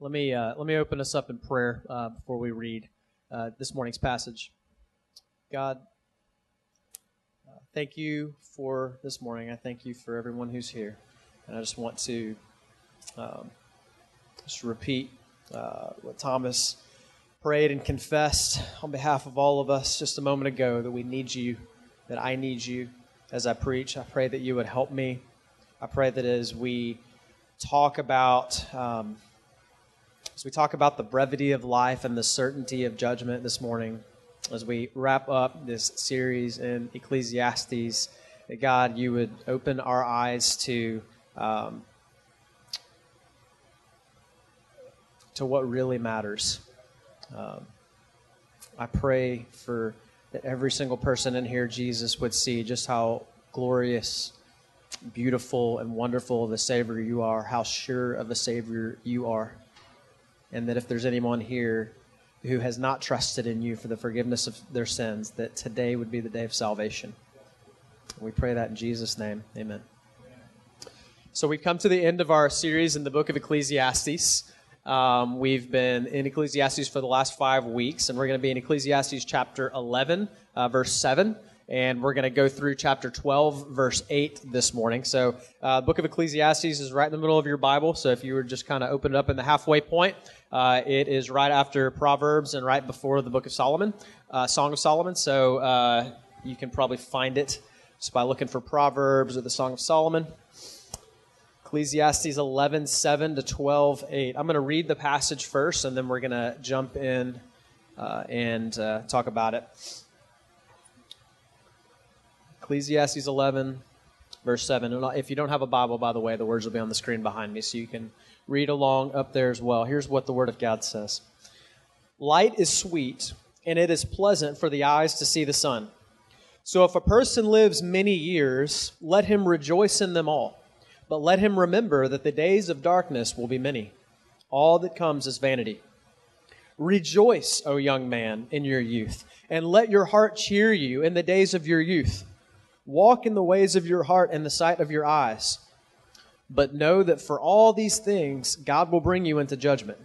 Let me uh, let me open us up in prayer uh, before we read uh, this morning's passage. God, uh, thank you for this morning. I thank you for everyone who's here, and I just want to um, just repeat uh, what Thomas prayed and confessed on behalf of all of us just a moment ago that we need you, that I need you as I preach. I pray that you would help me. I pray that as we talk about um, as we talk about the brevity of life and the certainty of judgment this morning, as we wrap up this series in Ecclesiastes, that God, you would open our eyes to um, to what really matters. Um, I pray for that every single person in here, Jesus, would see just how glorious, beautiful, and wonderful the Savior you are, how sure of a Savior you are and that if there's anyone here who has not trusted in you for the forgiveness of their sins, that today would be the day of salvation. We pray that in Jesus' name. Amen. So we've come to the end of our series in the book of Ecclesiastes. Um, we've been in Ecclesiastes for the last five weeks, and we're going to be in Ecclesiastes chapter 11, uh, verse 7 and we're going to go through chapter 12, verse 8 this morning. So, uh, book of Ecclesiastes is right in the middle of your Bible. So, if you were just kind of open it up in the halfway point, uh, it is right after Proverbs and right before the book of Solomon, uh, Song of Solomon. So, uh, you can probably find it just by looking for Proverbs or the Song of Solomon. Ecclesiastes 11, 7 to 12, 8. I'm going to read the passage first, and then we're going to jump in uh, and uh, talk about it. Ecclesiastes 11, verse 7. And if you don't have a Bible, by the way, the words will be on the screen behind me, so you can read along up there as well. Here's what the Word of God says Light is sweet, and it is pleasant for the eyes to see the sun. So if a person lives many years, let him rejoice in them all. But let him remember that the days of darkness will be many. All that comes is vanity. Rejoice, O young man, in your youth, and let your heart cheer you in the days of your youth. Walk in the ways of your heart and the sight of your eyes. But know that for all these things, God will bring you into judgment.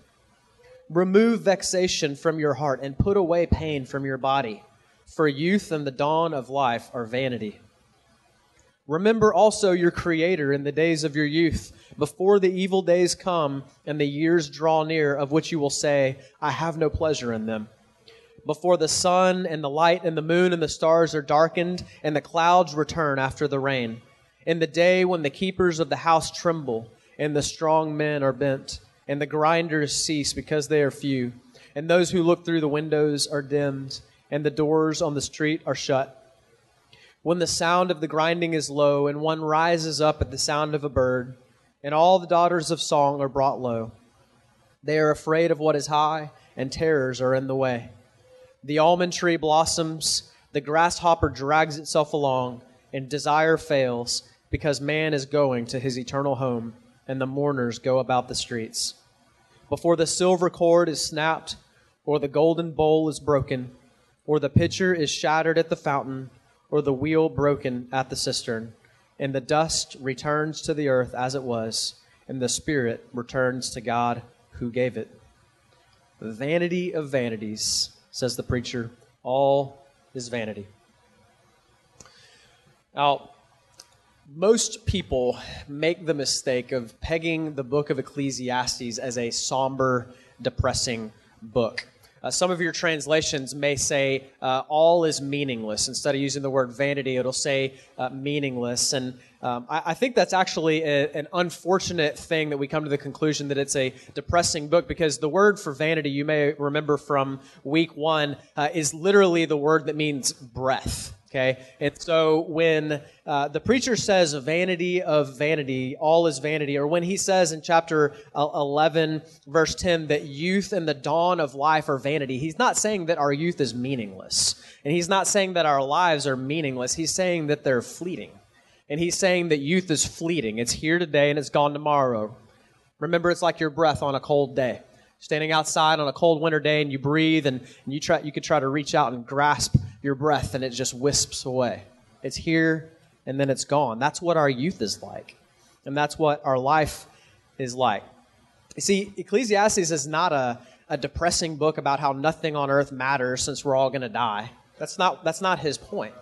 Remove vexation from your heart and put away pain from your body, for youth and the dawn of life are vanity. Remember also your Creator in the days of your youth, before the evil days come and the years draw near, of which you will say, I have no pleasure in them before the sun and the light and the moon and the stars are darkened and the clouds return after the rain. In the day when the keepers of the house tremble and the strong men are bent and the grinders cease because they are few and those who look through the windows are dimmed and the doors on the street are shut. When the sound of the grinding is low and one rises up at the sound of a bird and all the daughters of song are brought low. They are afraid of what is high and terrors are in the way. The almond tree blossoms, the grasshopper drags itself along, and desire fails because man is going to his eternal home, and the mourners go about the streets. Before the silver cord is snapped, or the golden bowl is broken, or the pitcher is shattered at the fountain, or the wheel broken at the cistern, and the dust returns to the earth as it was, and the spirit returns to God who gave it. Vanity of vanities says the preacher, all is vanity. Now, most people make the mistake of pegging the book of Ecclesiastes as a somber, depressing book. Uh, some of your translations may say uh, all is meaningless. Instead of using the word vanity, it'll say uh, meaningless. And um, I, I, think that's actually a, an unfortunate thing that we come to the conclusion that it's a depressing book because the word for vanity, you may remember from week one, uh, is literally the word that means breath. Okay? And so when uh, the preacher says vanity of vanity, all is vanity, or when he says in chapter 11, verse 10, that youth and the dawn of life are vanity, he's not saying that our youth is meaningless. And he's not saying that our lives are meaningless. He's saying that they're fleeting. And he's saying that youth is fleeting. It's here today and it's gone tomorrow. Remember, it's like your breath on a cold day standing outside on a cold winter day and you breathe and, and you try you could try to reach out and grasp your breath and it just wisps away. It's here and then it's gone. That's what our youth is like. And that's what our life is like. You see, Ecclesiastes is not a, a depressing book about how nothing on earth matters since we're all going to die. That's not, that's not his point.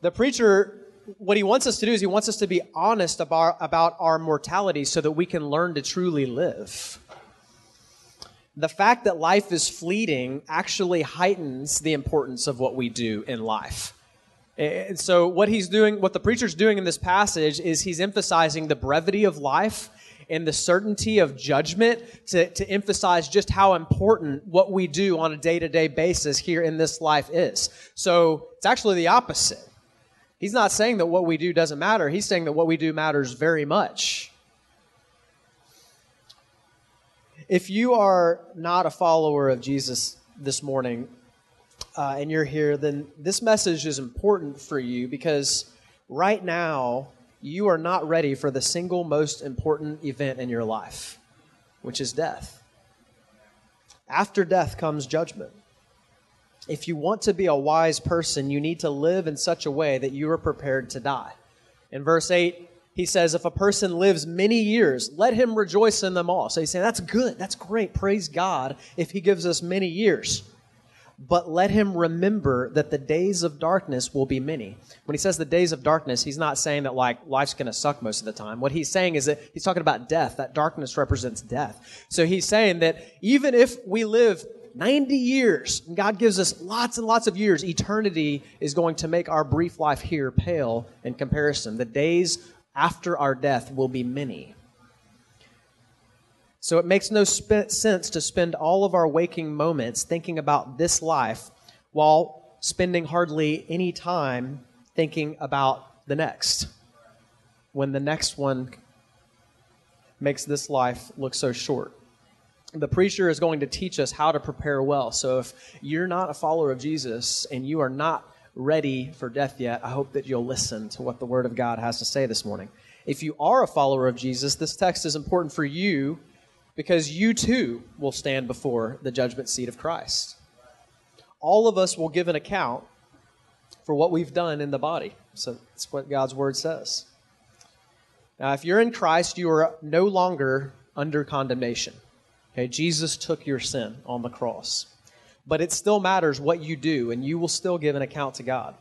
The preacher, what he wants us to do is he wants us to be honest about, about our mortality so that we can learn to truly live. The fact that life is fleeting actually heightens the importance of what we do in life. And so, what he's doing, what the preacher's doing in this passage is he's emphasizing the brevity of life and the certainty of judgment to, to emphasize just how important what we do on a day to day basis here in this life is. So, it's actually the opposite. He's not saying that what we do doesn't matter, he's saying that what we do matters very much. If you are not a follower of Jesus this morning, uh, and you're here, then this message is important for you because right now you are not ready for the single most important event in your life, which is death. After death comes judgment. If you want to be a wise person, you need to live in such a way that you are prepared to die. In verse 8, he says, If a person lives many years, let him rejoice in them all. So he's saying, That's good. That's great. Praise God if he gives us many years but let him remember that the days of darkness will be many. When he says the days of darkness, he's not saying that like life's going to suck most of the time. What he's saying is that he's talking about death. That darkness represents death. So he's saying that even if we live 90 years, and God gives us lots and lots of years, eternity is going to make our brief life here pale in comparison. The days after our death will be many. So it makes no sp- sense to spend all of our waking moments thinking about this life while spending hardly any time thinking about the next. When the next one makes this life look so short. The preacher is going to teach us how to prepare well. So if you're not a follower of Jesus and you are not ready for death yet, I hope that you'll listen to what the Word of God has to say this morning. If you are a follower of Jesus, this text is important for you because you too will stand before the judgment seat of Christ. All of us will give an account for what we've done in the body. So that's what God's word says. Now, if you're in Christ, you are no longer under condemnation. Okay, Jesus took your sin on the cross. But it still matters what you do, and you will still give an account to God.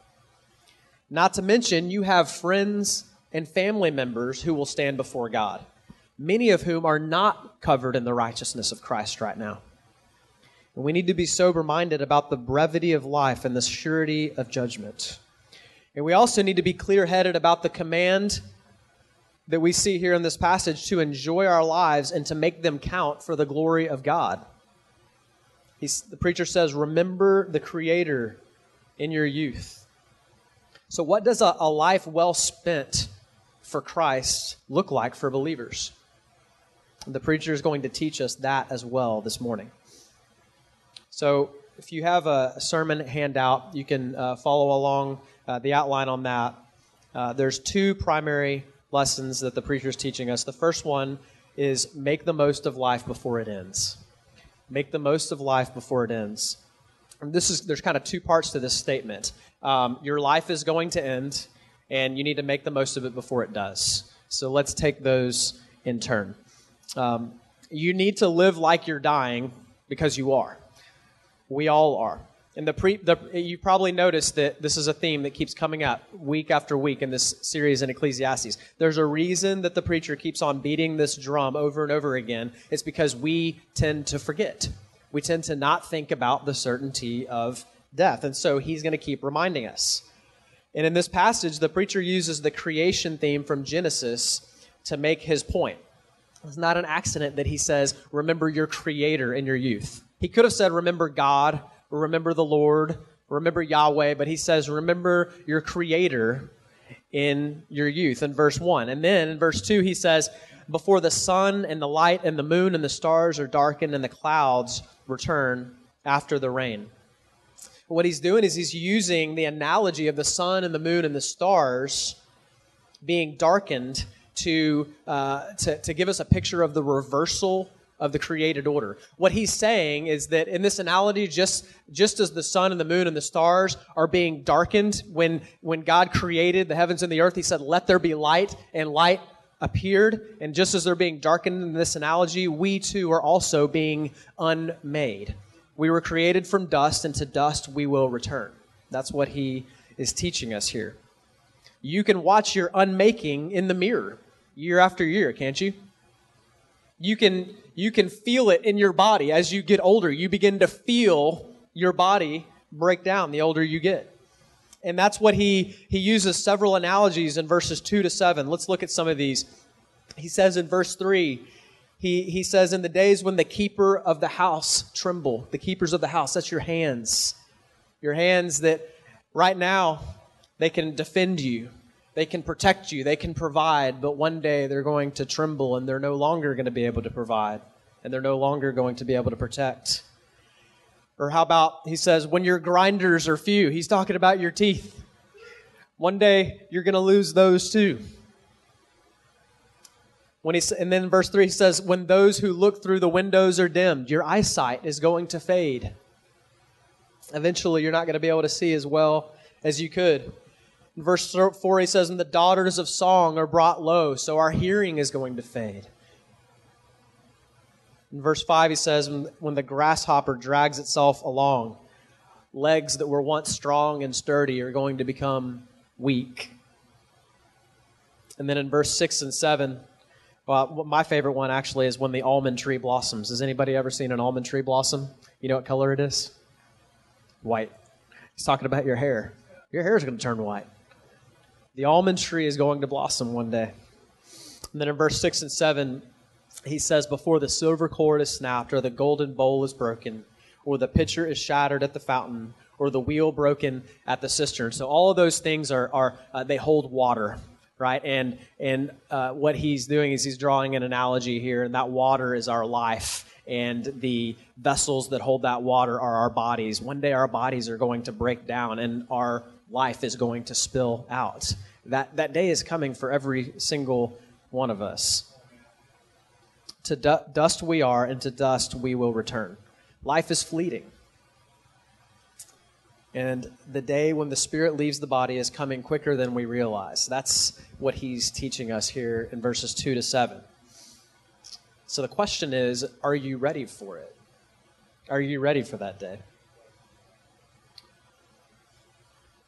Not to mention, you have friends and family members who will stand before God many of whom are not covered in the righteousness of Christ right now. And we need to be sober minded about the brevity of life and the surety of judgment. And we also need to be clear headed about the command that we see here in this passage to enjoy our lives and to make them count for the glory of God. He's, the preacher says, Remember the Creator in your youth. So, what does a, a life well spent for Christ look like for believers? The preacher is going to teach us that as well this morning. So, if you have a sermon handout, you can uh, follow along uh, the outline on that. Uh, there's two primary lessons that the preacher is teaching us. The first one is make the most of life before it ends. Make the most of life before it ends. And this is there's kind of two parts to this statement. Um, your life is going to end, and you need to make the most of it before it does. So let's take those in turn. Um, you need to live like you're dying because you are. We all are. And the pre, the, you probably noticed that this is a theme that keeps coming up week after week in this series in Ecclesiastes. There's a reason that the preacher keeps on beating this drum over and over again. It's because we tend to forget. We tend to not think about the certainty of death. And so he's going to keep reminding us. And in this passage, the preacher uses the creation theme from Genesis to make his point. It's not an accident that he says, remember your creator in your youth. He could have said, remember God, remember the Lord, remember Yahweh, but he says, remember your creator in your youth in verse 1. And then in verse 2, he says, before the sun and the light and the moon and the stars are darkened and the clouds return after the rain. What he's doing is he's using the analogy of the sun and the moon and the stars being darkened to, uh, to, to give us a picture of the reversal of the created order. What he's saying is that in this analogy, just, just as the sun and the moon and the stars are being darkened when, when God created the heavens and the earth, he said, let there be light, and light appeared, and just as they're being darkened in this analogy, we too are also being unmade. We were created from dust, and to dust we will return. That's what he is teaching us here. You can watch your unmaking in the mirror year after year, can't you? You can you can feel it in your body as you get older. You begin to feel your body break down the older you get. And that's what he he uses several analogies in verses 2 to 7. Let's look at some of these. He says in verse 3, he, he says, In the days when the keeper of the house tremble, the keepers of the house, that's your hands. Your hands that right now they can defend you, they can protect you, they can provide, but one day they're going to tremble and they're no longer going to be able to provide and they're no longer going to be able to protect. Or how about, he says, when your grinders are few, he's talking about your teeth. One day you're going to lose those too. When he, and then verse 3 he says, When those who look through the windows are dimmed, your eyesight is going to fade. Eventually, you're not going to be able to see as well as you could. In verse 4, he says, And the daughters of song are brought low, so our hearing is going to fade. In verse 5, he says, When the grasshopper drags itself along, legs that were once strong and sturdy are going to become weak. And then in verse 6 and 7, well, my favorite one actually is when the almond tree blossoms. Has anybody ever seen an almond tree blossom? You know what color it is? White. He's talking about your hair. Your hair is going to turn white. The almond tree is going to blossom one day. And then in verse 6 and 7, he says, Before the silver cord is snapped, or the golden bowl is broken, or the pitcher is shattered at the fountain, or the wheel broken at the cistern. So all of those things are, are uh, they hold water, right? And, and uh, what he's doing is he's drawing an analogy here, and that water is our life. And the vessels that hold that water are our bodies. One day our bodies are going to break down, and our life is going to spill out. That, that day is coming for every single one of us. To du- dust we are, and to dust we will return. Life is fleeting. And the day when the spirit leaves the body is coming quicker than we realize. That's what he's teaching us here in verses 2 to 7. So the question is are you ready for it? Are you ready for that day?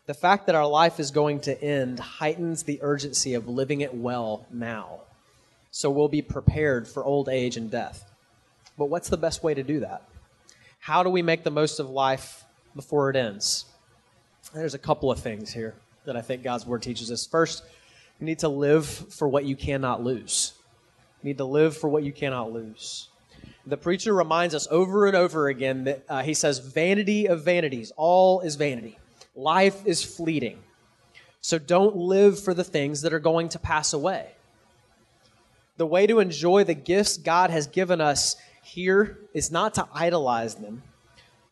The fact that our life is going to end heightens the urgency of living it well now so we'll be prepared for old age and death. But what's the best way to do that? How do we make the most of life before it ends? There's a couple of things here that I think God's Word teaches us. First, you need to live for what you cannot lose. You need to live for what you cannot lose. The preacher reminds us over and over again that uh, he says, Vanity of vanities, all is vanity. Life is fleeting. So don't live for the things that are going to pass away. The way to enjoy the gifts God has given us here is not to idolize them.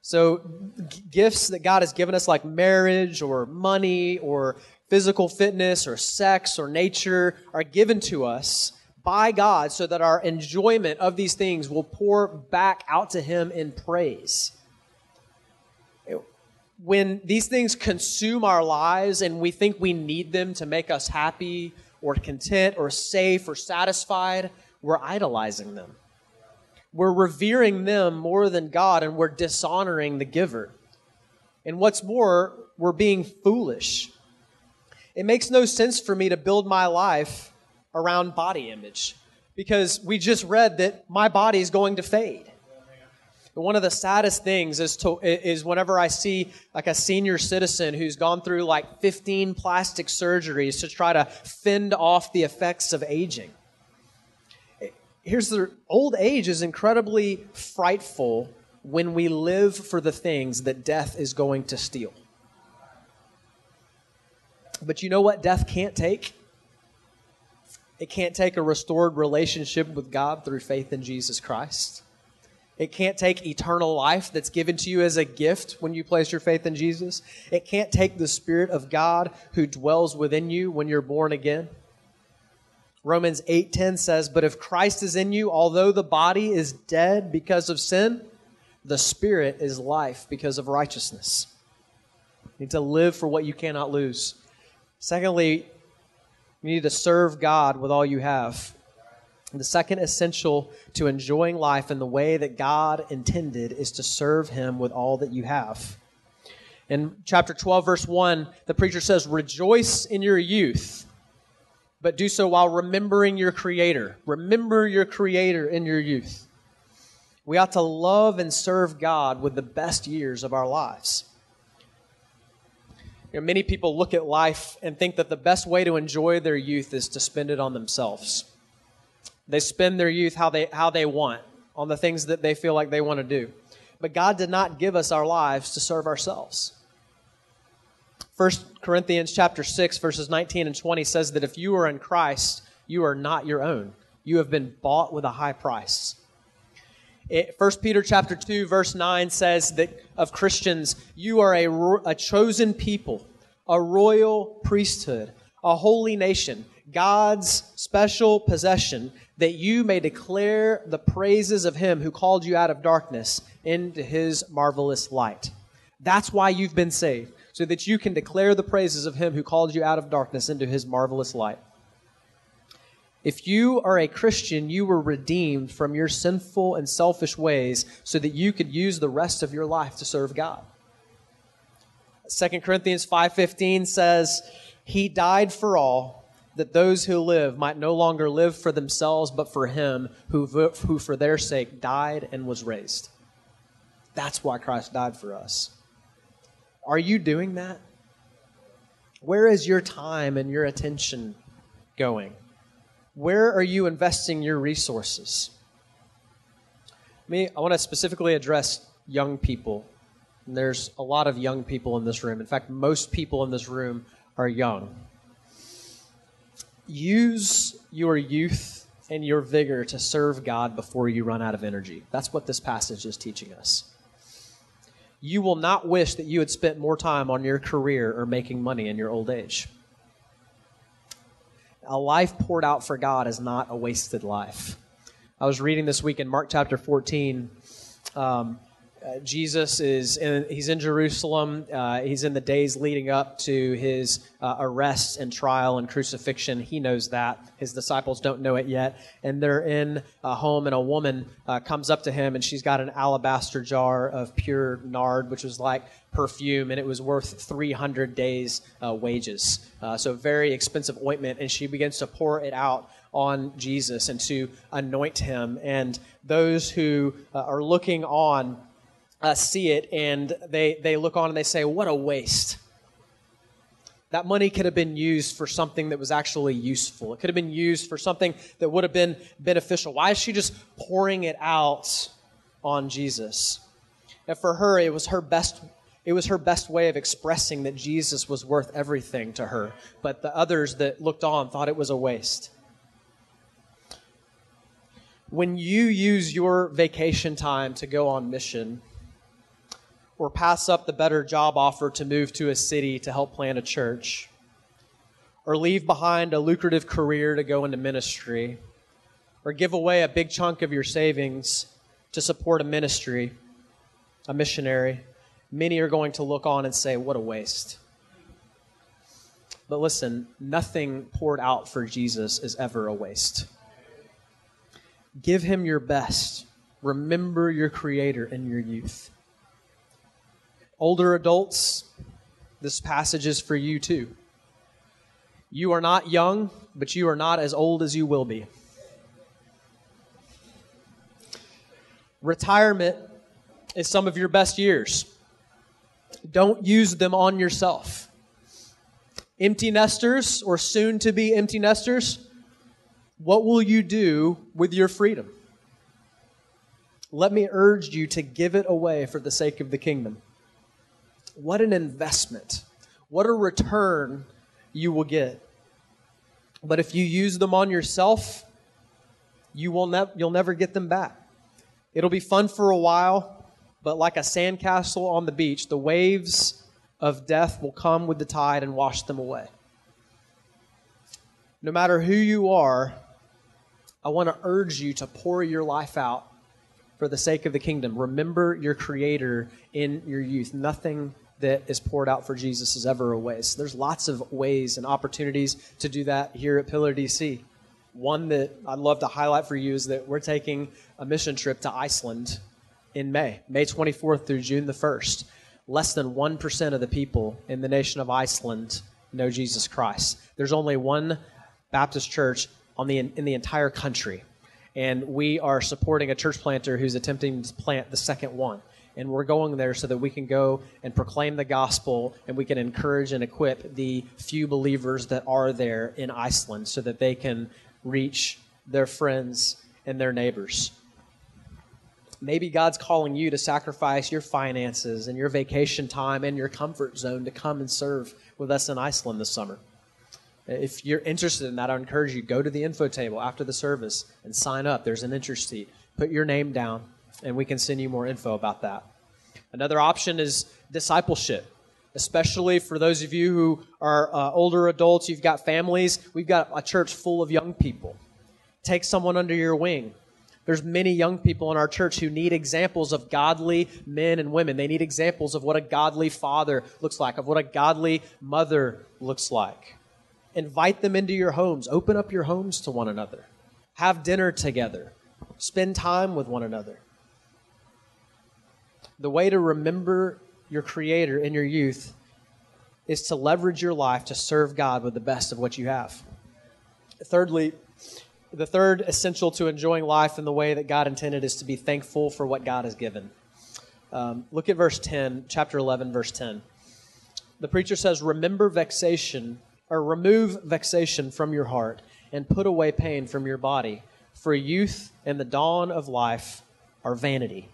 So, g- gifts that God has given us, like marriage or money or physical fitness or sex or nature, are given to us by God so that our enjoyment of these things will pour back out to Him in praise. When these things consume our lives and we think we need them to make us happy or content or safe or satisfied, we're idolizing them. We're revering them more than God and we're dishonoring the giver. And what's more, we're being foolish. It makes no sense for me to build my life around body image because we just read that my body is going to fade. One of the saddest things is to, is whenever I see like a senior citizen who's gone through like 15 plastic surgeries to try to fend off the effects of aging. Here's the old age is incredibly frightful when we live for the things that death is going to steal. But you know what death can't take? It can't take a restored relationship with God through faith in Jesus Christ. It can't take eternal life that's given to you as a gift when you place your faith in Jesus. It can't take the Spirit of God who dwells within you when you're born again. Romans 8:10 says, "But if Christ is in you, although the body is dead because of sin, the spirit is life because of righteousness." You need to live for what you cannot lose. Secondly, You need to serve God with all you have. The second essential to enjoying life in the way that God intended is to serve Him with all that you have. In chapter 12, verse 1, the preacher says, Rejoice in your youth, but do so while remembering your Creator. Remember your Creator in your youth. We ought to love and serve God with the best years of our lives. You know, many people look at life and think that the best way to enjoy their youth is to spend it on themselves. They spend their youth how they, how they want, on the things that they feel like they want to do. But God did not give us our lives to serve ourselves. 1 Corinthians chapter 6 verses 19 and 20 says that if you are in Christ, you are not your own. You have been bought with a high price. It, 1 Peter chapter 2 verse 9 says that of Christians, you are a, a chosen people, a royal priesthood, a holy nation, God's special possession, that you may declare the praises of him who called you out of darkness into his marvelous light. That's why you've been saved, so that you can declare the praises of him who called you out of darkness into his marvelous light. If you are a Christian, you were redeemed from your sinful and selfish ways so that you could use the rest of your life to serve God. 2 Corinthians 5:15 says, "He died for all that those who live might no longer live for themselves but for him who who for their sake died and was raised." That's why Christ died for us. Are you doing that? Where is your time and your attention going? Where are you investing your resources? Me, I want to specifically address young people. And there's a lot of young people in this room. In fact, most people in this room are young. Use your youth and your vigor to serve God before you run out of energy. That's what this passage is teaching us. You will not wish that you had spent more time on your career or making money in your old age a life poured out for God is not a wasted life. I was reading this week in Mark chapter 14. Um, uh, Jesus is in, he's in Jerusalem. Uh, he's in the days leading up to his uh, arrest and trial and crucifixion. He knows that. His disciples don't know it yet. And they're in a home, and a woman uh, comes up to him, and she's got an alabaster jar of pure nard, which was like perfume, and it was worth 300 days' uh, wages. So, very expensive ointment. And she begins to pour it out on Jesus and to anoint him. And those who are looking on, uh, see it and they, they look on and they say, What a waste. That money could have been used for something that was actually useful. It could have been used for something that would have been beneficial. Why is she just pouring it out on Jesus? And for her, it was her best it was her best way of expressing that Jesus was worth everything to her. But the others that looked on thought it was a waste. When you use your vacation time to go on mission, or pass up the better job offer to move to a city to help plant a church, or leave behind a lucrative career to go into ministry, or give away a big chunk of your savings to support a ministry, a missionary, many are going to look on and say, What a waste. But listen, nothing poured out for Jesus is ever a waste. Give him your best. Remember your Creator in your youth. Older adults, this passage is for you too. You are not young, but you are not as old as you will be. Retirement is some of your best years. Don't use them on yourself. Empty nesters or soon to be empty nesters, what will you do with your freedom? Let me urge you to give it away for the sake of the kingdom. What an investment. What a return you will get. But if you use them on yourself, you will ne- you'll never get them back. It'll be fun for a while, but like a sandcastle on the beach, the waves of death will come with the tide and wash them away. No matter who you are, I want to urge you to pour your life out for the sake of the kingdom. Remember your Creator in your youth. Nothing that is poured out for Jesus is ever a waste. There's lots of ways and opportunities to do that here at Pillar DC. One that I'd love to highlight for you is that we're taking a mission trip to Iceland in May, May 24th through June the 1st. Less than 1% of the people in the nation of Iceland know Jesus Christ. There's only one Baptist church on the, in the entire country. And we are supporting a church planter who's attempting to plant the second one. And we're going there so that we can go and proclaim the gospel and we can encourage and equip the few believers that are there in Iceland so that they can reach their friends and their neighbors. Maybe God's calling you to sacrifice your finances and your vacation time and your comfort zone to come and serve with us in Iceland this summer. If you're interested in that, I encourage you go to the info table after the service and sign up. There's an interest sheet. Put your name down, and we can send you more info about that. Another option is discipleship, especially for those of you who are uh, older adults. You've got families. We've got a church full of young people. Take someone under your wing. There's many young people in our church who need examples of godly men and women. They need examples of what a godly father looks like, of what a godly mother looks like. Invite them into your homes. Open up your homes to one another. Have dinner together. Spend time with one another. The way to remember your Creator in your youth is to leverage your life to serve God with the best of what you have. Thirdly, the third essential to enjoying life in the way that God intended is to be thankful for what God has given. Um, look at verse 10, chapter 11, verse 10. The preacher says, Remember vexation or remove vexation from your heart and put away pain from your body, for youth and the dawn of life are vanity.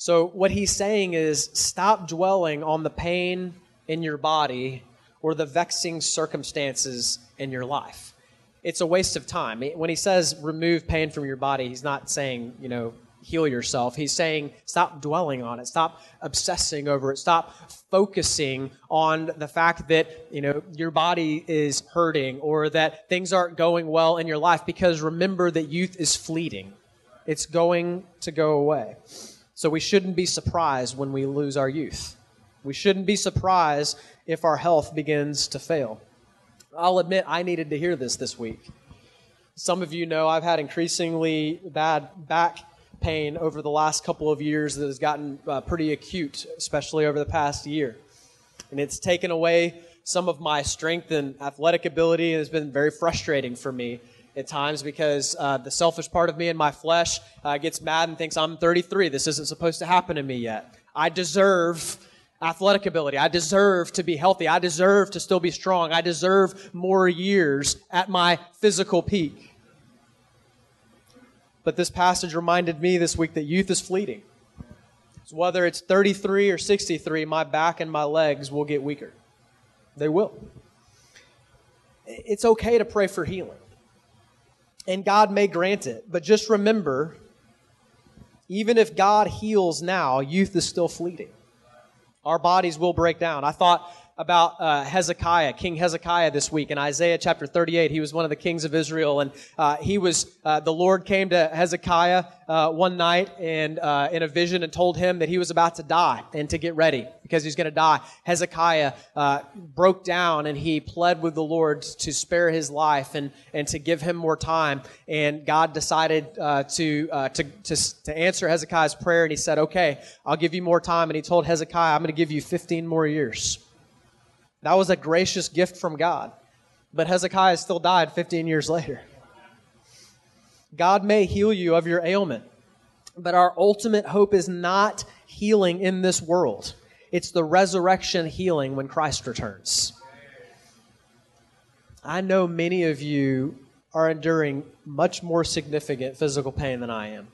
So, what he's saying is stop dwelling on the pain in your body or the vexing circumstances in your life. It's a waste of time. When he says remove pain from your body, he's not saying, you know, heal yourself. He's saying stop dwelling on it, stop obsessing over it, stop focusing on the fact that, you know, your body is hurting or that things aren't going well in your life because remember that youth is fleeting. It's going to go away. So we shouldn't be surprised when we lose our youth. We shouldn't be surprised if our health begins to fail. I'll admit I needed to hear this this week. Some of you know I've had increasingly bad back pain over the last couple of years that has gotten uh, pretty acute, especially over the past year. And it's taken away some of my strength and athletic ability, and it's been very frustrating for me at times because uh, the selfish part of me and my flesh uh, gets mad and thinks, I'm 33. This isn't supposed to happen to me yet. I deserve athletic ability. I deserve to be healthy. I deserve to still be strong. I deserve more years at my physical peak. But this passage reminded me this week that youth is fleeting. So whether it's 33 or 63, my back and my legs will get weaker. They will. It's okay to pray for healing. And God may grant it. But just remember, even if God heals now, youth is still fleeting. Our bodies will break down. I thought about uh, Hezekiah, King Hezekiah, this week in Isaiah chapter 38. He was one of the kings of Israel, and uh, he was uh, the Lord came to Hezekiah uh, one night and uh, in a vision and told him that he was about to die and to get ready because he's going to die. Hezekiah uh, broke down and he pled with the Lord to spare his life and and to give him more time. And God decided to, to to to answer Hezekiah's prayer, and He said, "Okay, I'll give you more time." And He told Hezekiah, "I'm going to give you 15 more years." That was a gracious gift from God. But Hezekiah still died 15 years later. God may heal you of your ailment, but our ultimate hope is not healing in this world. It's the resurrection healing when Christ returns. I know many of you are enduring much more significant physical pain than I am.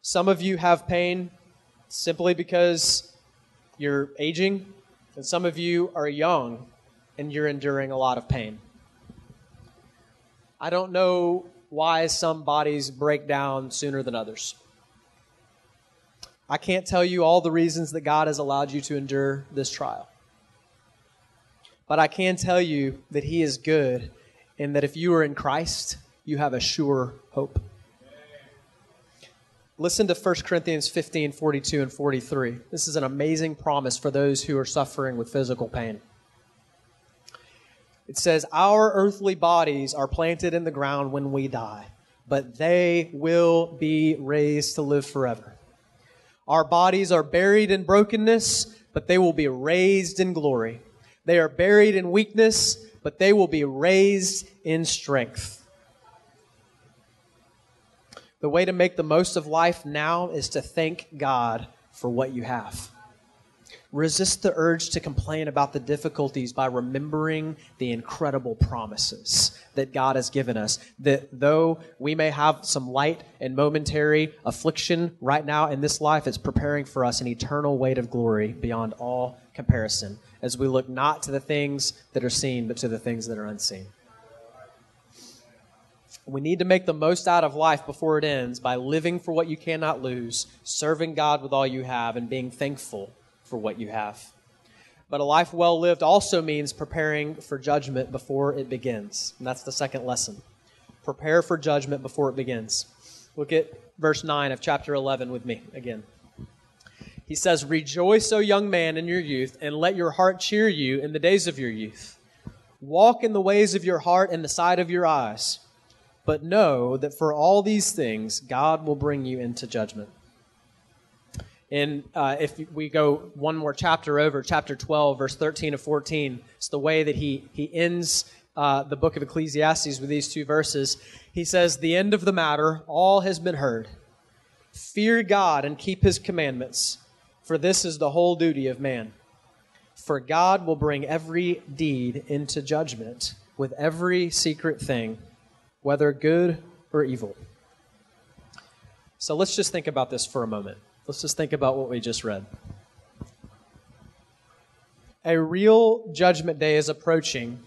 Some of you have pain simply because you're aging, and some of you are young and you're enduring a lot of pain. I don't know why some bodies break down sooner than others. I can't tell you all the reasons that God has allowed you to endure this trial. But I can tell you that He is good and that if you are in Christ, you have a sure hope. Listen to 1 Corinthians 15 42 and 43. This is an amazing promise for those who are suffering with physical pain. It says, Our earthly bodies are planted in the ground when we die, but they will be raised to live forever. Our bodies are buried in brokenness, but they will be raised in glory. They are buried in weakness, but they will be raised in strength. The way to make the most of life now is to thank God for what you have. Resist the urge to complain about the difficulties by remembering the incredible promises that God has given us. That though we may have some light and momentary affliction right now in this life, it's preparing for us an eternal weight of glory beyond all comparison as we look not to the things that are seen, but to the things that are unseen. We need to make the most out of life before it ends by living for what you cannot lose, serving God with all you have, and being thankful for what you have. But a life well lived also means preparing for judgment before it begins. And that's the second lesson. Prepare for judgment before it begins. Look at verse 9 of chapter 11 with me again. He says, Rejoice, O young man, in your youth, and let your heart cheer you in the days of your youth. Walk in the ways of your heart and the sight of your eyes but know that for all these things, God will bring you into judgment. And uh, if we go one more chapter over, chapter 12, verse 13 to 14, it's the way that he, he ends uh, the book of Ecclesiastes with these two verses. He says, The end of the matter, all has been heard. Fear God and keep his commandments, for this is the whole duty of man. For God will bring every deed into judgment with every secret thing whether good or evil. So let's just think about this for a moment. Let's just think about what we just read. A real judgment day is approaching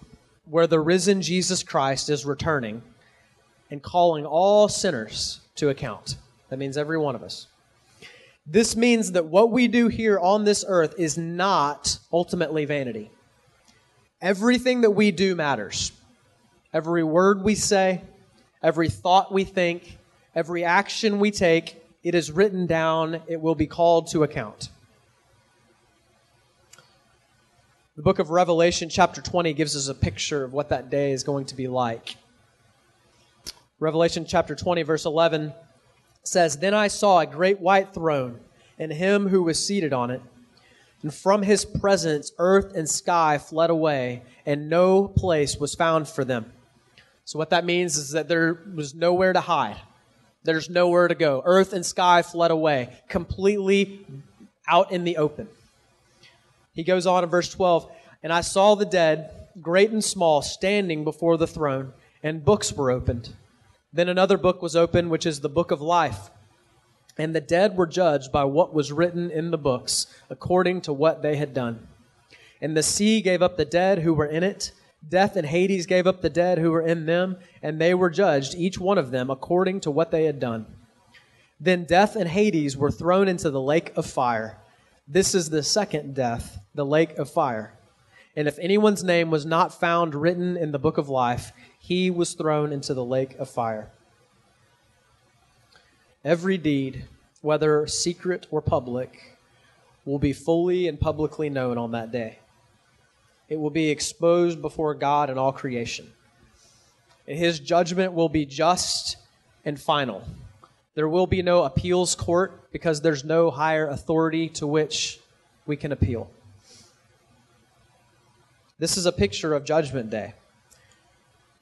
where the risen Jesus Christ is returning and calling all sinners to account. That means every one of us. This means that what we do here on this earth is not ultimately vanity. Everything that we do matters. Every word we say, every thought we think, every action we take, it is written down, it will be called to account. The book of Revelation, chapter 20, gives us a picture of what that day is going to be like. Revelation chapter 20, verse 11 says, Then I saw a great white throne, and him who was seated on it. And from his presence, earth and sky fled away, and no place was found for them. So, what that means is that there was nowhere to hide. There's nowhere to go. Earth and sky fled away, completely out in the open. He goes on in verse 12 And I saw the dead, great and small, standing before the throne, and books were opened. Then another book was opened, which is the book of life. And the dead were judged by what was written in the books, according to what they had done. And the sea gave up the dead who were in it Death and Hades gave up the dead who were in them, and they were judged, each one of them, according to what they had done. Then death and Hades were thrown into the lake of fire. This is the second death, the lake of fire. And if anyone's name was not found written in the book of life, he was thrown into the lake of fire. Every deed, whether secret or public, will be fully and publicly known on that day it will be exposed before God and all creation. And his judgment will be just and final. There will be no appeals court because there's no higher authority to which we can appeal. This is a picture of Judgment Day.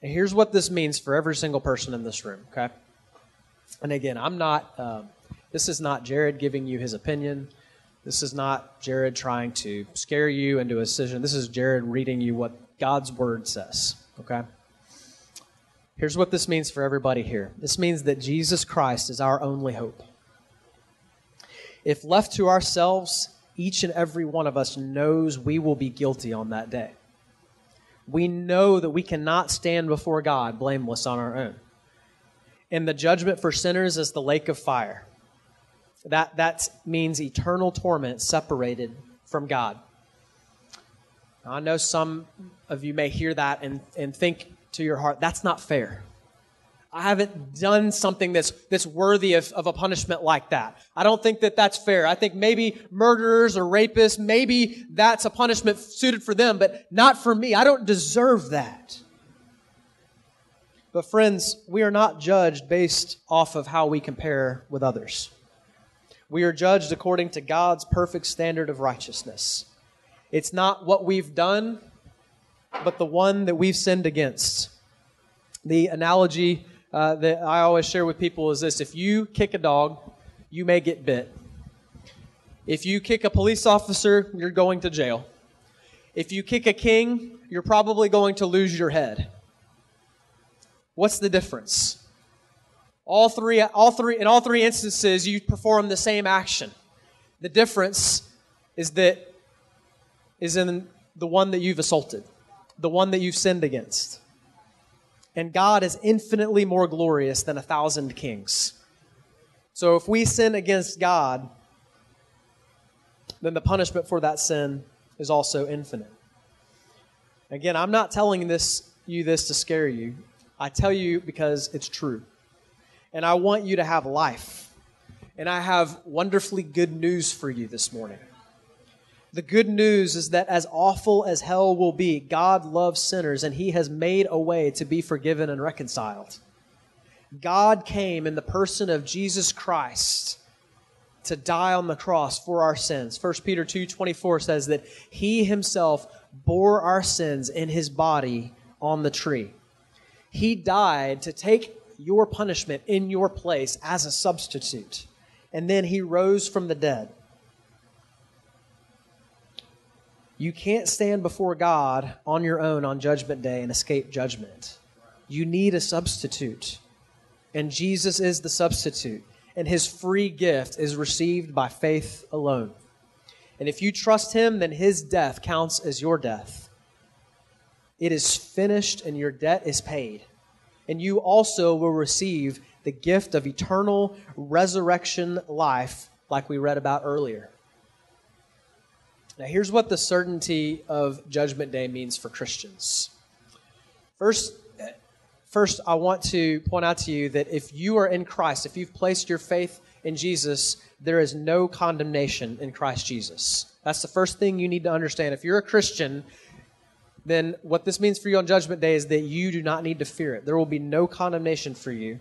And here's what this means for every single person in this room, okay? And again, I'm not, uh, this is not Jared giving you his opinion. This is not Jared trying to scare you into a decision. This is Jared reading you what God's word says. Okay? Here's what this means for everybody here this means that Jesus Christ is our only hope. If left to ourselves, each and every one of us knows we will be guilty on that day. We know that we cannot stand before God blameless on our own. And the judgment for sinners is the lake of fire. That, that means eternal torment separated from God. Now, I know some of you may hear that and, and think to your heart, that's not fair. I haven't done something that's, that's worthy of, of a punishment like that. I don't think that that's fair. I think maybe murderers or rapists, maybe that's a punishment suited for them, but not for me. I don't deserve that. But friends, we are not judged based off of how we compare with others. We are judged according to God's perfect standard of righteousness. It's not what we've done, but the one that we've sinned against. The analogy uh, that I always share with people is this if you kick a dog, you may get bit. If you kick a police officer, you're going to jail. If you kick a king, you're probably going to lose your head. What's the difference? All three, all three, in all three instances, you perform the same action. The difference is that is in the one that you've assaulted, the one that you've sinned against. And God is infinitely more glorious than a thousand kings. So if we sin against God, then the punishment for that sin is also infinite. Again, I'm not telling this you this to scare you. I tell you because it's true and I want you to have life. And I have wonderfully good news for you this morning. The good news is that as awful as hell will be, God loves sinners and He has made a way to be forgiven and reconciled. God came in the person of Jesus Christ to die on the cross for our sins. 1 Peter 2:24 says that he himself bore our sins in his body on the tree. He died to take your punishment in your place as a substitute. And then he rose from the dead. You can't stand before God on your own on Judgment Day and escape judgment. You need a substitute. And Jesus is the substitute. And his free gift is received by faith alone. And if you trust him, then his death counts as your death. It is finished and your debt is paid and you also will receive the gift of eternal resurrection life, like we read about earlier. Now, here's what the certainty of Judgment Day means for Christians. First, first, I want to point out to you that if you are in Christ, if you've placed your faith in Jesus, there is no condemnation in Christ Jesus. That's the first thing you need to understand. If you're a Christian, then what this means for you on Judgment Day is that you do not need to fear it. There will be no condemnation for you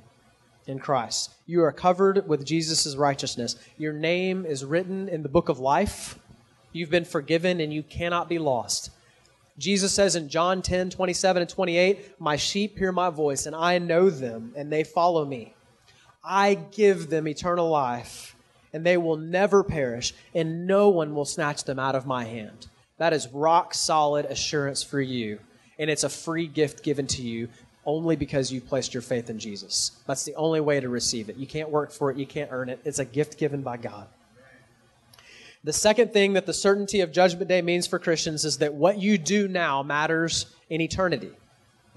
in Christ. You are covered with Jesus' righteousness. Your name is written in the book of life. You've been forgiven and you cannot be lost. Jesus says in John 10, 27 and 28, My sheep hear my voice, and I know them, and they follow me. I give them eternal life, and they will never perish, and no one will snatch them out of my hand. That is rock solid assurance for you. And it's a free gift given to you only because you've placed your faith in Jesus. That's the only way to receive it. You can't work for it, you can't earn it. It's a gift given by God. The second thing that the certainty of Judgment Day means for Christians is that what you do now matters in eternity.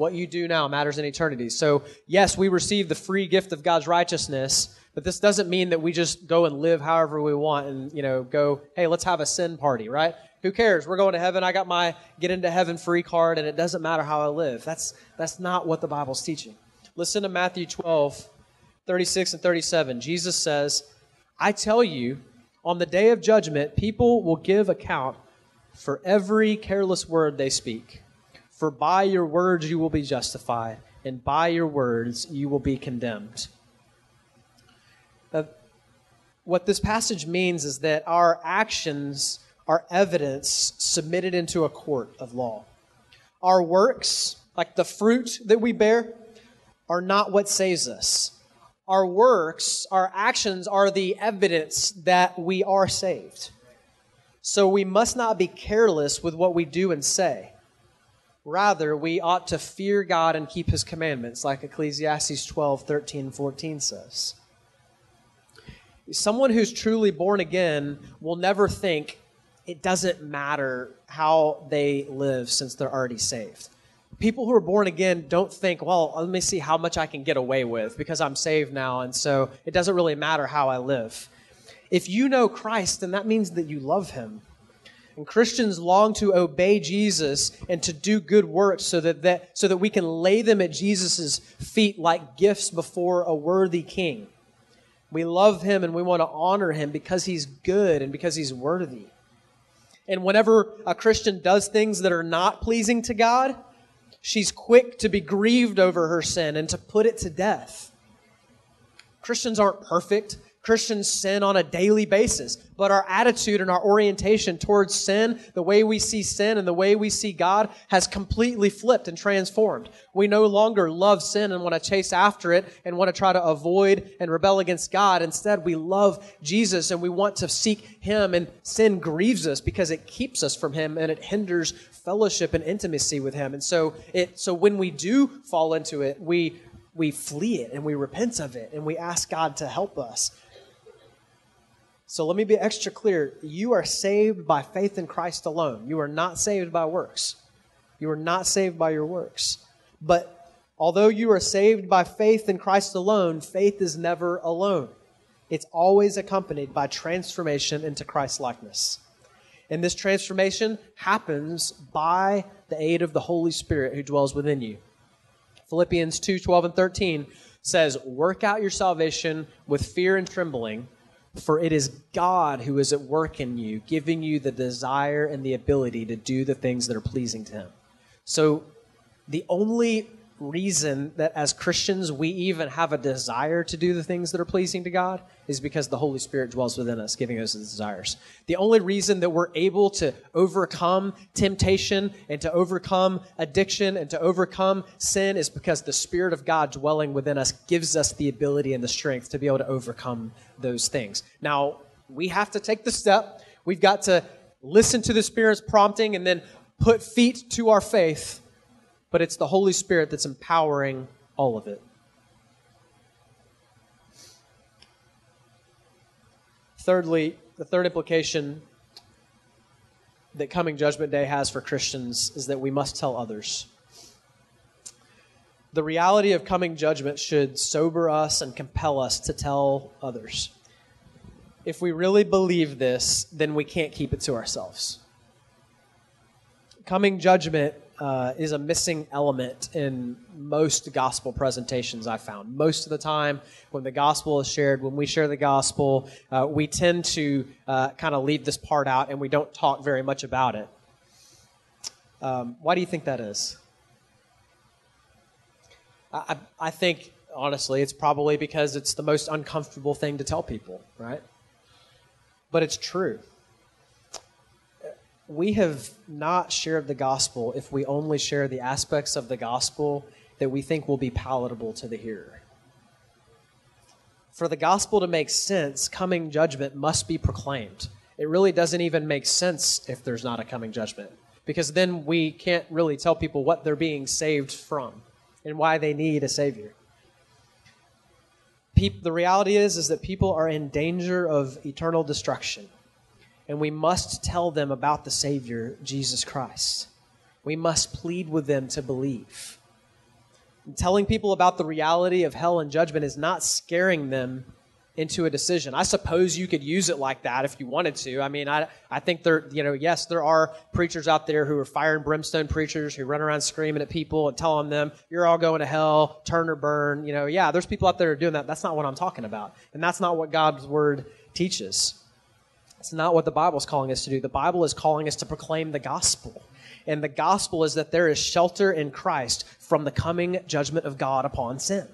What you do now matters in eternity. So, yes, we receive the free gift of God's righteousness, but this doesn't mean that we just go and live however we want and, you know, go, hey, let's have a sin party, right? Who cares? We're going to heaven. I got my get into heaven free card, and it doesn't matter how I live. That's, that's not what the Bible's teaching. Listen to Matthew 12, 36 and 37. Jesus says, I tell you, on the day of judgment, people will give account for every careless word they speak. For by your words you will be justified, and by your words you will be condemned. what this passage means is that our actions are evidence submitted into a court of law. Our works, like the fruit that we bear, are not what saves us. Our works, our actions are the evidence that we are saved. So we must not be careless with what we do and say. Rather, we ought to fear God and keep his commandments, like Ecclesiastes 12, 13, 14 says. Someone who's truly born again will never think, it doesn't matter how they live since they're already saved. People who are born again don't think, well, let me see how much I can get away with because I'm saved now, and so it doesn't really matter how I live. If you know Christ, then that means that you love him. And Christians long to obey Jesus and to do good works so that, that, so that we can lay them at Jesus' feet like gifts before a worthy king. We love him and we want to honor him because he's good and because he's worthy. And whenever a Christian does things that are not pleasing to God, she's quick to be grieved over her sin and to put it to death. Christians aren't perfect. Christians sin on a daily basis, but our attitude and our orientation towards sin, the way we see sin and the way we see God, has completely flipped and transformed. We no longer love sin and want to chase after it and want to try to avoid and rebel against God. Instead, we love Jesus and we want to seek Him, and sin grieves us because it keeps us from Him and it hinders fellowship and intimacy with Him. And so, it, so when we do fall into it, we we flee it and we repent of it and we ask God to help us. So let me be extra clear. You are saved by faith in Christ alone. You are not saved by works. You are not saved by your works. But although you are saved by faith in Christ alone, faith is never alone. It's always accompanied by transformation into Christ likeness. And this transformation happens by the aid of the Holy Spirit who dwells within you. Philippians 2 12 and 13 says, Work out your salvation with fear and trembling for it is God who is at work in you, giving you the desire and the ability to do the things that are pleasing to Him. So, the only reason that as Christians we even have a desire to do the things that are pleasing to God is because the Holy Spirit dwells within us, giving us the desires. The only reason that we're able to overcome temptation and to overcome addiction and to overcome sin is because the Spirit of God dwelling within us gives us the ability and the strength to be able to overcome those things. Now, we have to take the step. We've got to listen to the Spirit's prompting and then put feet to our faith but it's the Holy Spirit that's empowering all of it. Thirdly, the third implication that coming judgment day has for Christians is that we must tell others. The reality of coming judgment should sober us and compel us to tell others. If we really believe this, then we can't keep it to ourselves. Coming judgment uh, is a missing element in most gospel presentations I found. Most of the time, when the gospel is shared, when we share the gospel, uh, we tend to uh, kind of leave this part out and we don't talk very much about it. Um, why do you think that is? I, I think, honestly, it's probably because it's the most uncomfortable thing to tell people, right? But it's true we have not shared the gospel if we only share the aspects of the gospel that we think will be palatable to the hearer. For the gospel to make sense, coming judgment must be proclaimed. It really doesn't even make sense if there's not a coming judgment, because then we can't really tell people what they're being saved from and why they need a savior. the reality is, is that people are in danger of eternal destruction and we must tell them about the Savior, Jesus Christ. We must plead with them to believe. And telling people about the reality of hell and judgment is not scaring them into a decision. I suppose you could use it like that if you wanted to. I mean, I, I think there, you know, yes, there are preachers out there who are fire and brimstone preachers who run around screaming at people and telling them, you're all going to hell, turn or burn. You know, yeah, there's people out there doing that. That's not what I'm talking about. And that's not what God's word teaches. It's not what the Bible is calling us to do. The Bible is calling us to proclaim the gospel. And the gospel is that there is shelter in Christ from the coming judgment of God upon sin.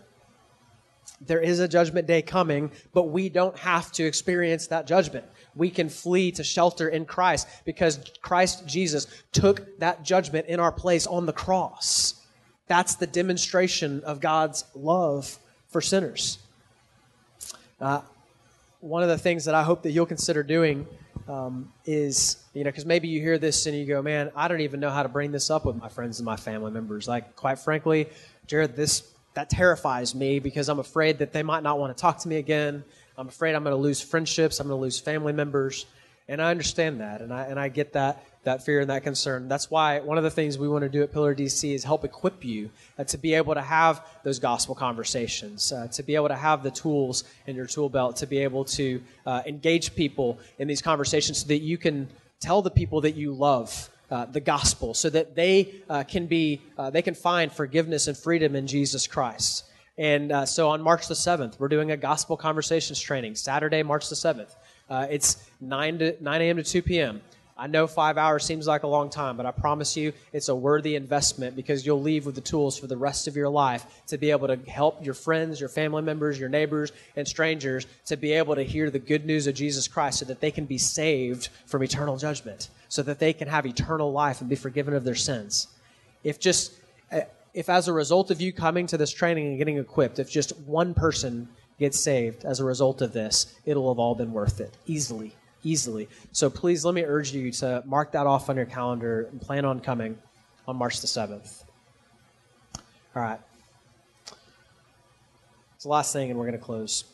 There is a judgment day coming, but we don't have to experience that judgment. We can flee to shelter in Christ because Christ Jesus took that judgment in our place on the cross. That's the demonstration of God's love for sinners. Uh, one of the things that I hope that you'll consider doing um, is, you know, because maybe you hear this and you go, man, I don't even know how to bring this up with my friends and my family members. Like, quite frankly, Jared, this that terrifies me because I'm afraid that they might not want to talk to me again. I'm afraid I'm going to lose friendships. I'm going to lose family members, and I understand that, and I and I get that that fear and that concern. That's why one of the things we want to do at Pillar DC is help equip you uh, to be able to have those gospel conversations, uh, to be able to have the tools in your tool belt, to be able to uh, engage people in these conversations so that you can tell the people that you love uh, the gospel so that they uh, can be uh, they can find forgiveness and freedom in jesus christ. And so on march the 7th we're doing a gospel conversations training saturday march the 7th uh, it's 9 to 9 a.m to 2 p.m I know five hours seems like a long time, but I promise you it's a worthy investment because you'll leave with the tools for the rest of your life to be able to help your friends, your family members, your neighbors, and strangers to be able to hear the good news of Jesus Christ so that they can be saved from eternal judgment, so that they can have eternal life and be forgiven of their sins. If just uh, if as a result of you coming to this training and getting equipped, if just one person gets saved as a result of this, it'll have all been worth it easily easily. So please let me urge you to mark that off on your calendar and plan on coming on March the 7th. All right. It's the last thing, and we're going to close.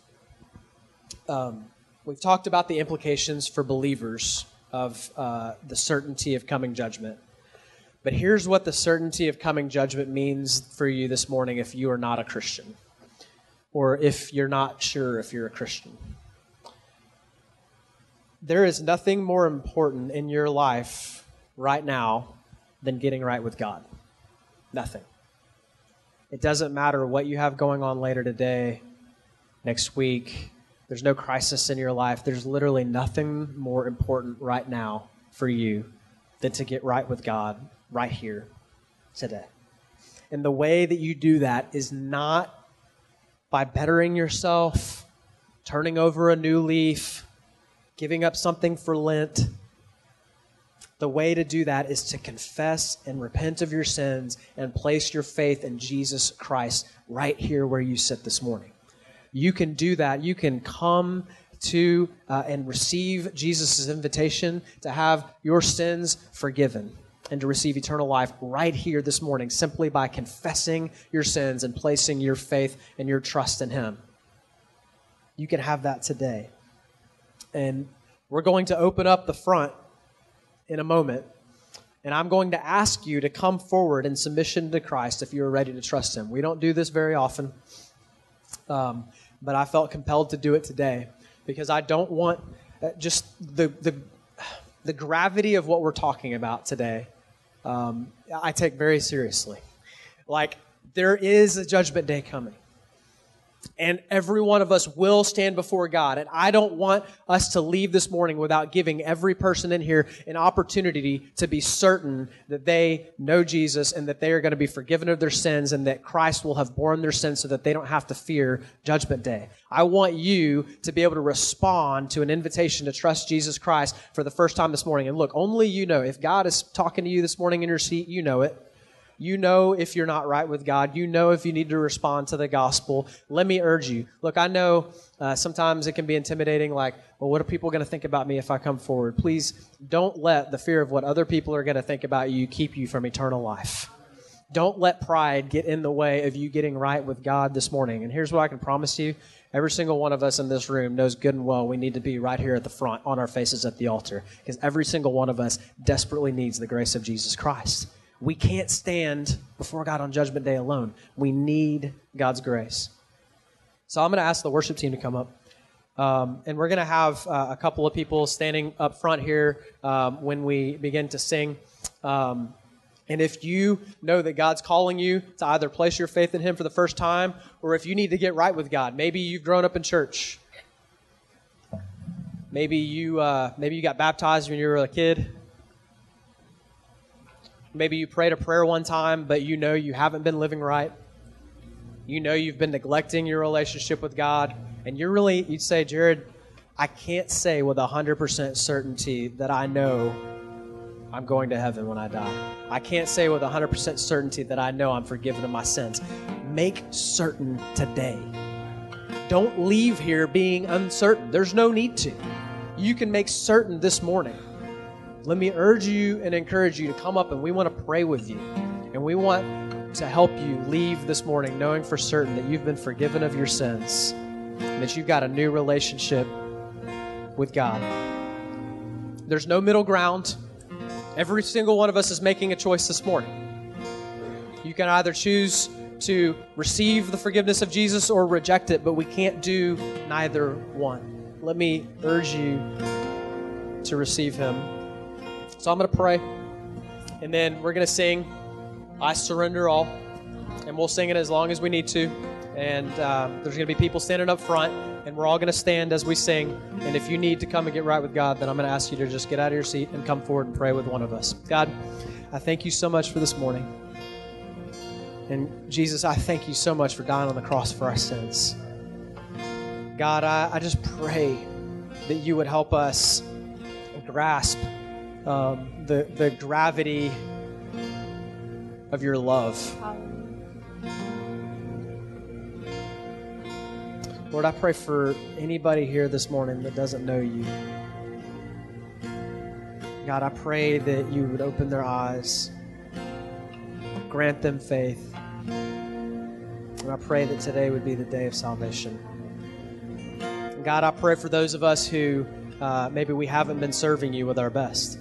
Um, we've talked about the implications for believers of uh, the certainty of coming judgment. But here's what the certainty of coming judgment means for you this morning if you are not a Christian, or if you're not sure if you're a Christian there is nothing more important in your life right now than getting right with God. Nothing. It doesn't matter what you have going on later today, next week. There's no crisis in your life. There's literally nothing more important right now for you than to get right with God right here today. And the way that you do that is not by bettering yourself, turning over a new leaf, giving up something for Lent. The way to do that is to confess and repent of your sins and place your faith in Jesus Christ right here where you sit this morning. You can do that. You can come to uh, and receive Jesus' invitation to have your sins forgiven and to receive eternal life right here this morning simply by confessing your sins and placing your faith and your trust in Him. You can have that today. And we're going to open up the front in a moment. And I'm going to ask you to come forward in submission to Christ if you are ready to trust Him. We don't do this very often, um, but I felt compelled to do it today because I don't want uh, just the, the, the gravity of what we're talking about today. Um, I take very seriously. Like, there is a judgment day coming and every one of us will stand before God. And I don't want us to leave this morning without giving every person in here an opportunity to be certain that they know Jesus and that they are going to be forgiven of their sins and that Christ will have borne their sins so that they don't have to fear judgment day. I want you to be able to respond to an invitation to trust Jesus Christ for the first time this morning. And look, only you know. If God is talking to you this morning in your seat, you know it. You know if you're not right with God. You know if you need to respond to the gospel. Let me urge you. Look, I know uh, sometimes it can be intimidating, like, well, what are people going to think about me if I come forward? Please don't let the fear of what other people are going to think about you keep you from eternal life. Don't let pride get in the way of you getting right with God this morning. And here's what I can promise you every single one of us in this room knows good and well we need to be right here at the front on our faces at the altar because every single one of us desperately needs the grace of Jesus Christ. We can't stand before God on Judgment Day alone. We need God's grace. So I'm going to ask the worship team to come up. Um, and we're going to have uh, a couple of people standing up front here um, when we begin to sing. Um, and if you know that God's calling you to either place your faith in Him for the first time, or if you need to get right with God, maybe you've grown up in church, maybe you uh, maybe you got baptized when you were a kid, Maybe you prayed a prayer one time, but you know you haven't been living right. You know you've been neglecting your relationship with God. And you're really, you'd say, Jared, I can't say with 100% certainty that I know I'm going to heaven when I die. I can't say with 100% certainty that I know I'm forgiven of my sins. Make certain today. Don't leave here being uncertain. There's no need to. You can make certain this morning let me urge you and encourage you to come up and we want to pray with you. And we want to help you leave this morning knowing for certain that you've been forgiven of your sins and that you've got a new relationship with God. There's no middle ground. Every single one of us is making a choice this morning. You can either choose to receive the forgiveness of Jesus or reject it, but we can't do neither one. Let me urge you to receive Him So I'm going to pray, and then we're going to sing I Surrender All, and we'll sing it as long as we need to. And um, there's going to be people standing up front, and we're all going to stand as we sing. And if you need to come and get right with God, then I'm going to ask you to just get out of your seat and come forward and pray with one of us. God, I thank you so much for this morning. And Jesus, I thank you so much for dying on the cross for our sins. God, I, I just pray that you would help us grasp um, the, the gravity of your love. Lord, I pray for anybody here this morning that doesn't know you. God, I pray that you would open their eyes, grant them faith. And I pray that today would be the day of salvation. God, I pray for those of us who uh, maybe we haven't been serving you with our best,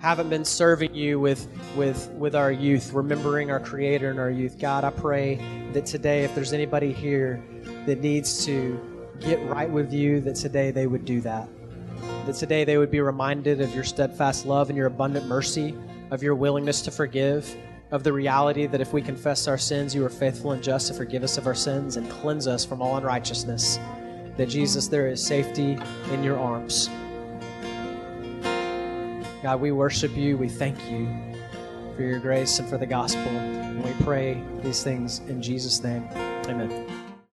haven't been serving you with, with, with our youth, remembering our Creator and our youth. God, I pray that today, if there's anybody here that needs to get right with you, that today they would do that. That today they would be reminded of your steadfast love and your abundant mercy, of your willingness to forgive, of the reality that if we confess our sins, you are faithful and just to forgive us of our sins and cleanse us from all unrighteousness. That Jesus, there is safety in your arms. God, we worship you. We thank you for your grace and for the gospel. And we pray these things in Jesus' name. Amen.